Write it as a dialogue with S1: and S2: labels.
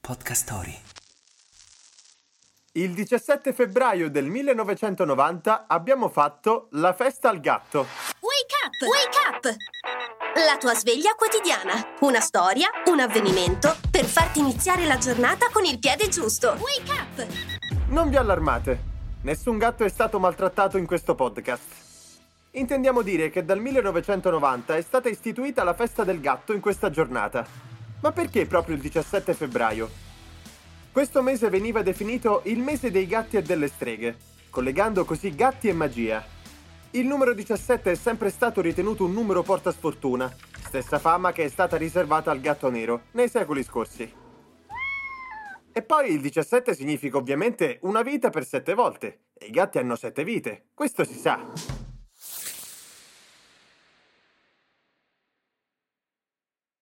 S1: Podcast Story.
S2: Il 17 febbraio del 1990 abbiamo fatto la festa al gatto.
S3: Wake up! Wake up! La tua sveglia quotidiana. Una storia, un avvenimento per farti iniziare la giornata con il piede giusto. Wake up!
S2: Non vi allarmate, nessun gatto è stato maltrattato in questo podcast. Intendiamo dire che dal 1990 è stata istituita la festa del gatto in questa giornata. Ma perché proprio il 17 febbraio? Questo mese veniva definito il mese dei gatti e delle streghe, collegando così gatti e magia. Il numero 17 è sempre stato ritenuto un numero porta sfortuna, stessa fama che è stata riservata al gatto nero nei secoli scorsi. E poi il 17 significa ovviamente una vita per sette volte, e i gatti hanno sette vite, questo si sa.